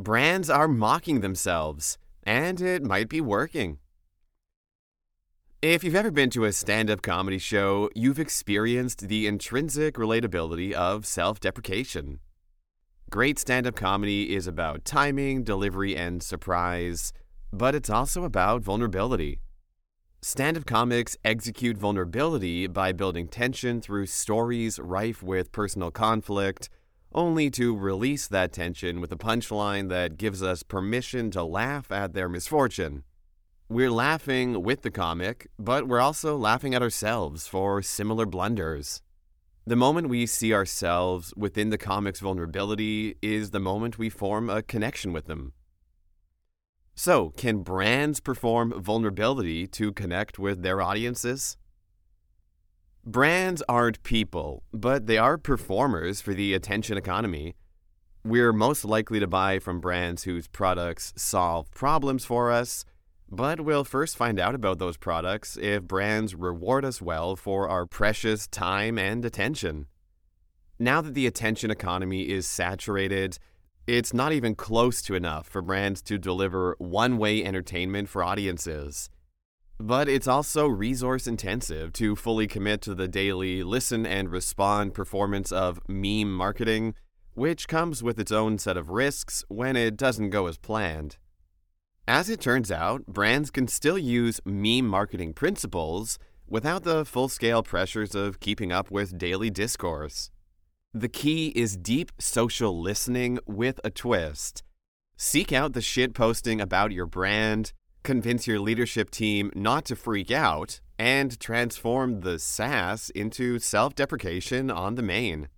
brands are mocking themselves, and it might be working. If you've ever been to a stand up comedy show, you've experienced the intrinsic relatability of self deprecation. Great stand up comedy is about timing, delivery, and surprise, but it's also about vulnerability. Stand up comics execute vulnerability by building tension through stories rife with personal conflict, only to release that tension with a punchline that gives us permission to laugh at their misfortune. We're laughing with the comic, but we're also laughing at ourselves for similar blunders. The moment we see ourselves within the comic's vulnerability is the moment we form a connection with them. So, can brands perform vulnerability to connect with their audiences? Brands aren't people, but they are performers for the attention economy. We're most likely to buy from brands whose products solve problems for us but we'll first find out about those products if brands reward us well for our precious time and attention. Now that the attention economy is saturated, it's not even close to enough for brands to deliver one way entertainment for audiences. But it's also resource intensive to fully commit to the daily listen and respond performance of meme marketing, which comes with its own set of risks when it doesn't go as planned. As it turns out, brands can still use meme marketing principles without the full scale pressures of keeping up with daily discourse. The key is deep social listening with a twist. Seek out the shit posting about your brand, convince your leadership team not to freak out, and transform the sass into self deprecation on the main.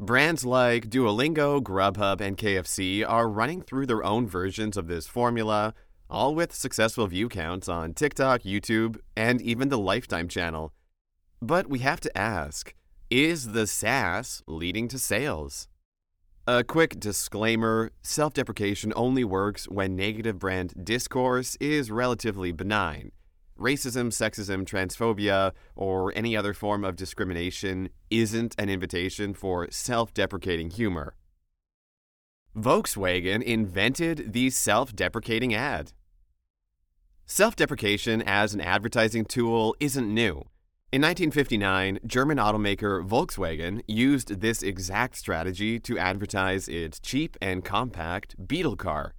Brands like Duolingo, Grubhub, and KFC are running through their own versions of this formula, all with successful view counts on TikTok, YouTube, and even the Lifetime channel. But we have to ask is the sass leading to sales? A quick disclaimer self deprecation only works when negative brand discourse is relatively benign racism, sexism, transphobia, or any other form of discrimination isn't an invitation for self deprecating humor. Volkswagen invented the self deprecating ad. Self deprecation as an advertising tool isn't new. In 1959, German automaker Volkswagen used this exact strategy to advertise its cheap and compact Beetle car.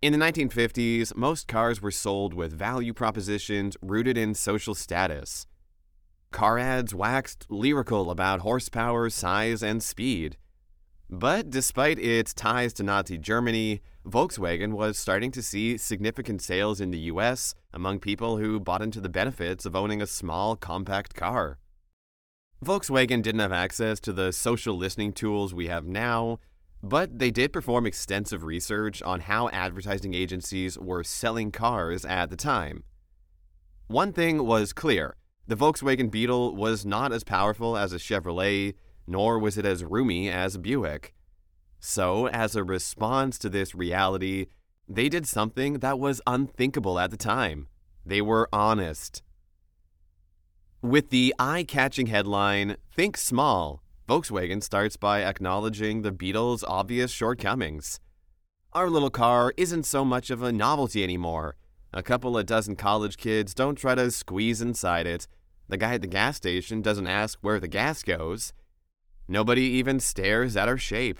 In the 1950s, most cars were sold with value propositions rooted in social status. Car ads waxed lyrical about horsepower, size, and speed. But despite its ties to Nazi Germany, Volkswagen was starting to see significant sales in the US among people who bought into the benefits of owning a small, compact car. Volkswagen didn't have access to the social listening tools we have now, but they did perform extensive research on how advertising agencies were selling cars at the time. One thing was clear the Volkswagen Beetle was not as powerful as a Chevrolet, nor was it as roomy as a Buick. So, as a response to this reality, they did something that was unthinkable at the time. They were honest. With the eye catching headline, Think Small, Volkswagen starts by acknowledging the Beetle's obvious shortcomings. Our little car isn't so much of a novelty anymore. A couple of dozen college kids don't try to squeeze inside it. The guy at the gas station doesn't ask where the gas goes. Nobody even stares at our shape.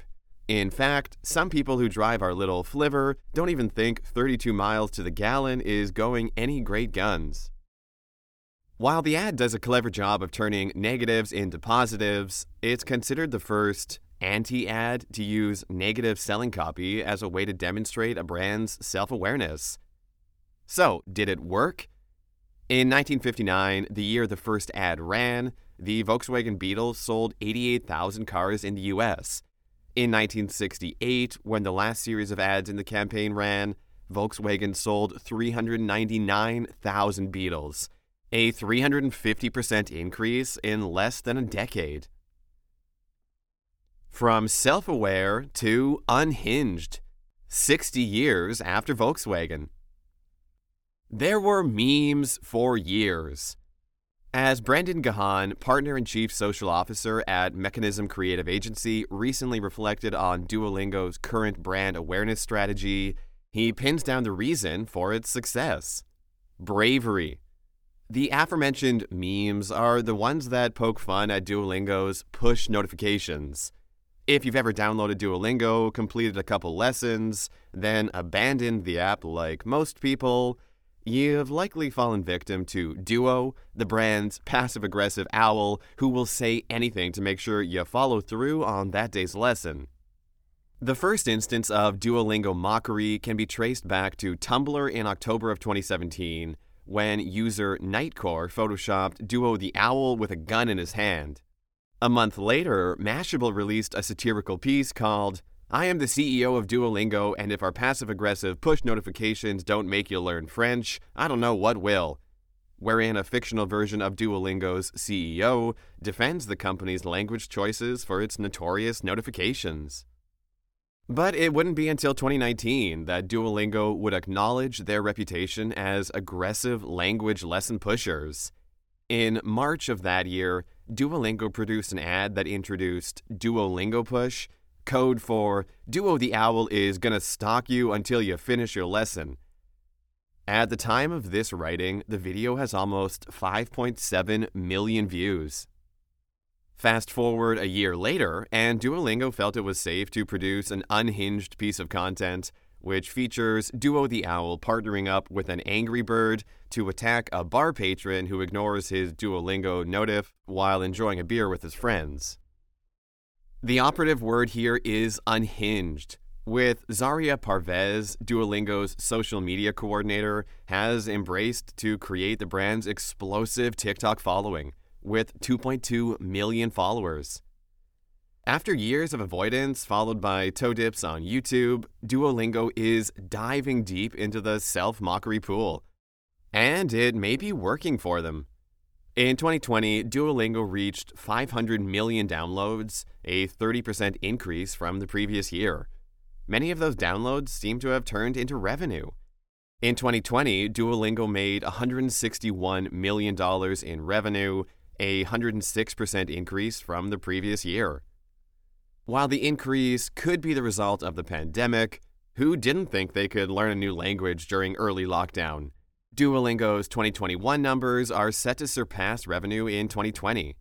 In fact, some people who drive our little flivver don't even think 32 miles to the gallon is going any great guns. While the ad does a clever job of turning negatives into positives, it's considered the first anti ad to use negative selling copy as a way to demonstrate a brand's self awareness. So, did it work? In 1959, the year the first ad ran, the Volkswagen Beetle sold 88,000 cars in the US. In 1968, when the last series of ads in the campaign ran, Volkswagen sold 399,000 Beetles a 350% increase in less than a decade. From self aware to unhinged, 60 years after Volkswagen. There were memes for years. As Brendan Gahan, partner and chief social officer at Mekanism Creative Agency, recently reflected on Duolingo's current brand awareness strategy, he pins down the reason for its success bravery. The aforementioned memes are the ones that poke fun at Duolingo's push notifications. If you've ever downloaded Duolingo, completed a couple lessons, then abandoned the app like most people, You've likely fallen victim to Duo, the brand's passive aggressive owl who will say anything to make sure you follow through on that day's lesson. The first instance of Duolingo mockery can be traced back to Tumblr in October of 2017 when user Nightcore photoshopped Duo the owl with a gun in his hand. A month later, Mashable released a satirical piece called I am the CEO of Duolingo, and if our passive aggressive push notifications don't make you learn French, I don't know what will. Wherein a fictional version of Duolingo's CEO defends the company's language choices for its notorious notifications. But it wouldn't be until 2019 that Duolingo would acknowledge their reputation as aggressive language lesson pushers. In March of that year, Duolingo produced an ad that introduced Duolingo Push code for Duo the Owl is gonna stalk you until you finish your lesson. At the time of this writing, the video has almost 5.7 million views. Fast forward a year later, and Duolingo felt it was safe to produce an unhinged piece of content, which features Duo the Owl partnering up with an angry bird to attack a bar patron who ignores his Duolingo notif while enjoying a beer with his friends. The operative word here is unhinged. With Zaria Parvez, Duolingo's social media coordinator, has embraced to create the brand's explosive TikTok following with 2.2 million followers. After years of avoidance followed by toe dips on YouTube, Duolingo is diving deep into the self mockery pool. And it may be working for them. In 2020, Duolingo reached 500 million downloads, a 30% increase from the previous year. Many of those downloads seem to have turned into revenue. In 2020, Duolingo made $161 million in revenue, a 106% increase from the previous year. While the increase could be the result of the pandemic, who didn't think they could learn a new language during early lockdown? Duolingo's 2021 numbers are set to surpass revenue in 2020.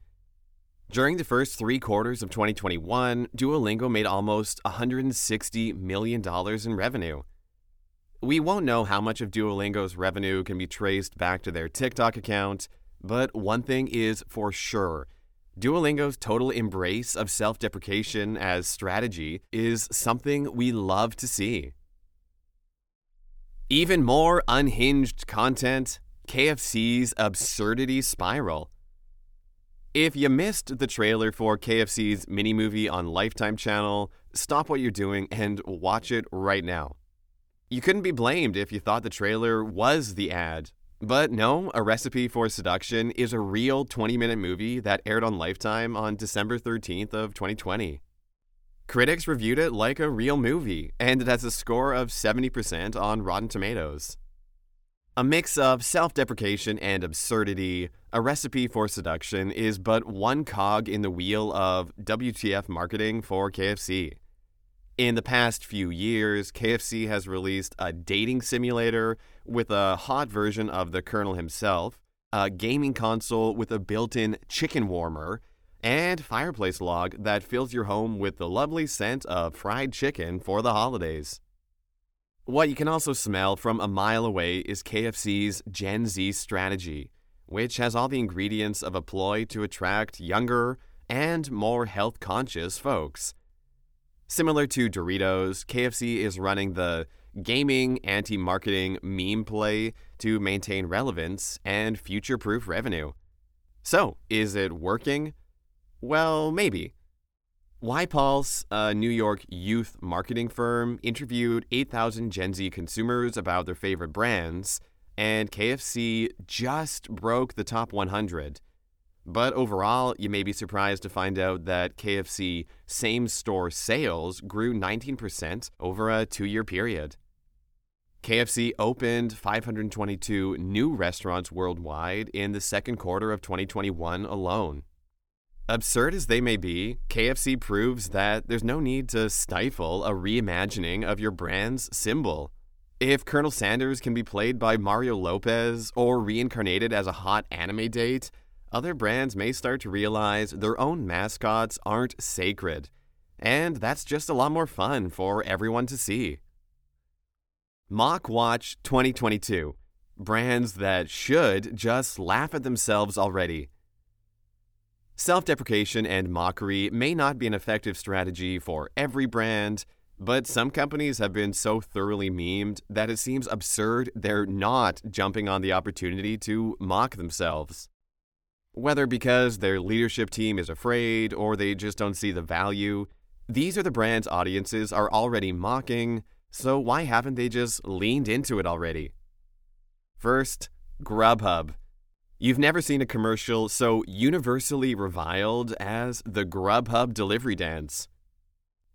During the first three quarters of 2021, Duolingo made almost $160 million in revenue. We won't know how much of Duolingo's revenue can be traced back to their TikTok account, but one thing is for sure Duolingo's total embrace of self deprecation as strategy is something we love to see. Even more unhinged content KFC's absurdity spiral. If you missed the trailer for KFC's mini movie on Lifetime Channel, stop what you're doing and watch it right now. You couldn't be blamed if you thought the trailer was the ad. But no, A Recipe for Seduction is a real 20-minute movie that aired on Lifetime on December 13th of 2020. Critics reviewed it like a real movie, and it has a score of 70% on Rotten Tomatoes. A mix of self deprecation and absurdity, A Recipe for Seduction is but one cog in the wheel of WTF marketing for KFC. In the past few years, KFC has released a dating simulator with a hot version of the Colonel himself, a gaming console with a built in chicken warmer, and fireplace log that fills your home with the lovely scent of fried chicken for the holidays. What you can also smell from a mile away is KFC's Gen Z strategy, which has all the ingredients of a ploy to attract younger and more health conscious folks. Similar to Doritos, KFC is running the gaming anti marketing meme play to maintain relevance and future proof revenue. So, is it working? Well, maybe. YPulse, a New York youth marketing firm, interviewed 8,000 Gen Z consumers about their favorite brands, and KFC just broke the top 100. But overall, you may be surprised to find out that KFC same store sales grew 19% over a two year period. KFC opened 522 new restaurants worldwide in the second quarter of 2021 alone. Absurd as they may be, KFC proves that there's no need to stifle a reimagining of your brand's symbol. If Colonel Sanders can be played by Mario Lopez or reincarnated as a hot anime date, other brands may start to realize their own mascots aren't sacred. And that's just a lot more fun for everyone to see. Mock Watch 2022 Brands that should just laugh at themselves already. Self deprecation and mockery may not be an effective strategy for every brand, but some companies have been so thoroughly memed that it seems absurd they're not jumping on the opportunity to mock themselves. Whether because their leadership team is afraid or they just don't see the value, these are the brands audiences are already mocking, so why haven't they just leaned into it already? First, Grubhub. You've never seen a commercial so universally reviled as the Grubhub delivery dance.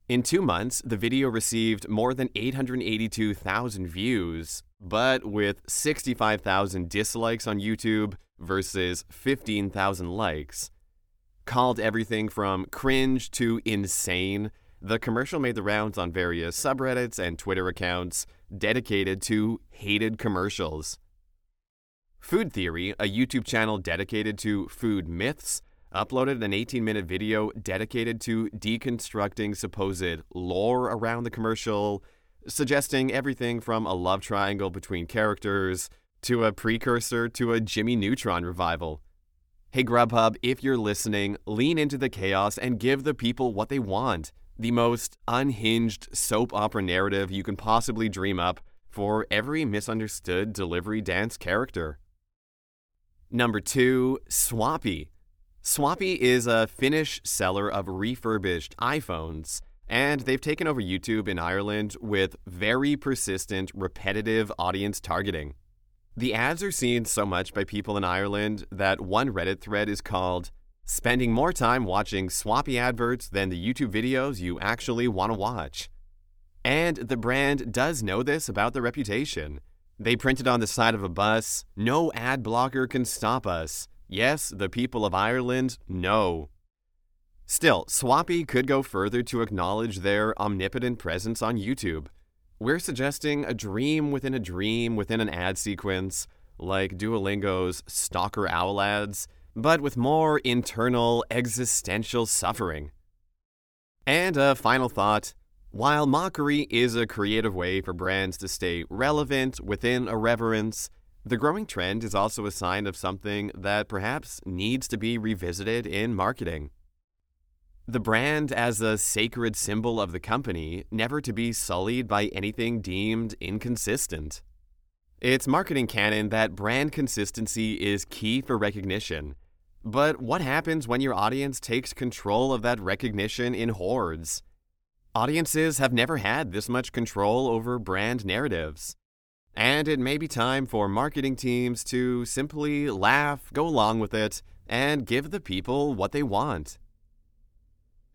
In two months, the video received more than 882,000 views, but with 65,000 dislikes on YouTube versus 15,000 likes. Called everything from cringe to insane, the commercial made the rounds on various subreddits and Twitter accounts dedicated to hated commercials. Food Theory, a YouTube channel dedicated to food myths, uploaded an 18 minute video dedicated to deconstructing supposed lore around the commercial, suggesting everything from a love triangle between characters to a precursor to a Jimmy Neutron revival. Hey Grubhub, if you're listening, lean into the chaos and give the people what they want the most unhinged soap opera narrative you can possibly dream up for every misunderstood delivery dance character. Number two, Swappie. Swappie is a Finnish seller of refurbished iPhones, and they've taken over YouTube in Ireland with very persistent, repetitive audience targeting. The ads are seen so much by people in Ireland that one Reddit thread is called Spending More Time Watching Swappie Adverts Than the YouTube Videos You Actually Want to Watch. And the brand does know this about their reputation. They printed on the side of a bus, No ad blocker can stop us. Yes, the people of Ireland no. Still, Swappie could go further to acknowledge their omnipotent presence on YouTube. We're suggesting a dream within a dream within an ad sequence, like Duolingo's Stalker Owl ads, but with more internal existential suffering. And a final thought while mockery is a creative way for brands to stay relevant within irreverence, the growing trend is also a sign of something that perhaps needs to be revisited in marketing. The brand as a sacred symbol of the company, never to be sullied by anything deemed inconsistent. It's marketing canon that brand consistency is key for recognition. But what happens when your audience takes control of that recognition in hordes? Audiences have never had this much control over brand narratives. And it may be time for marketing teams to simply laugh, go along with it, and give the people what they want.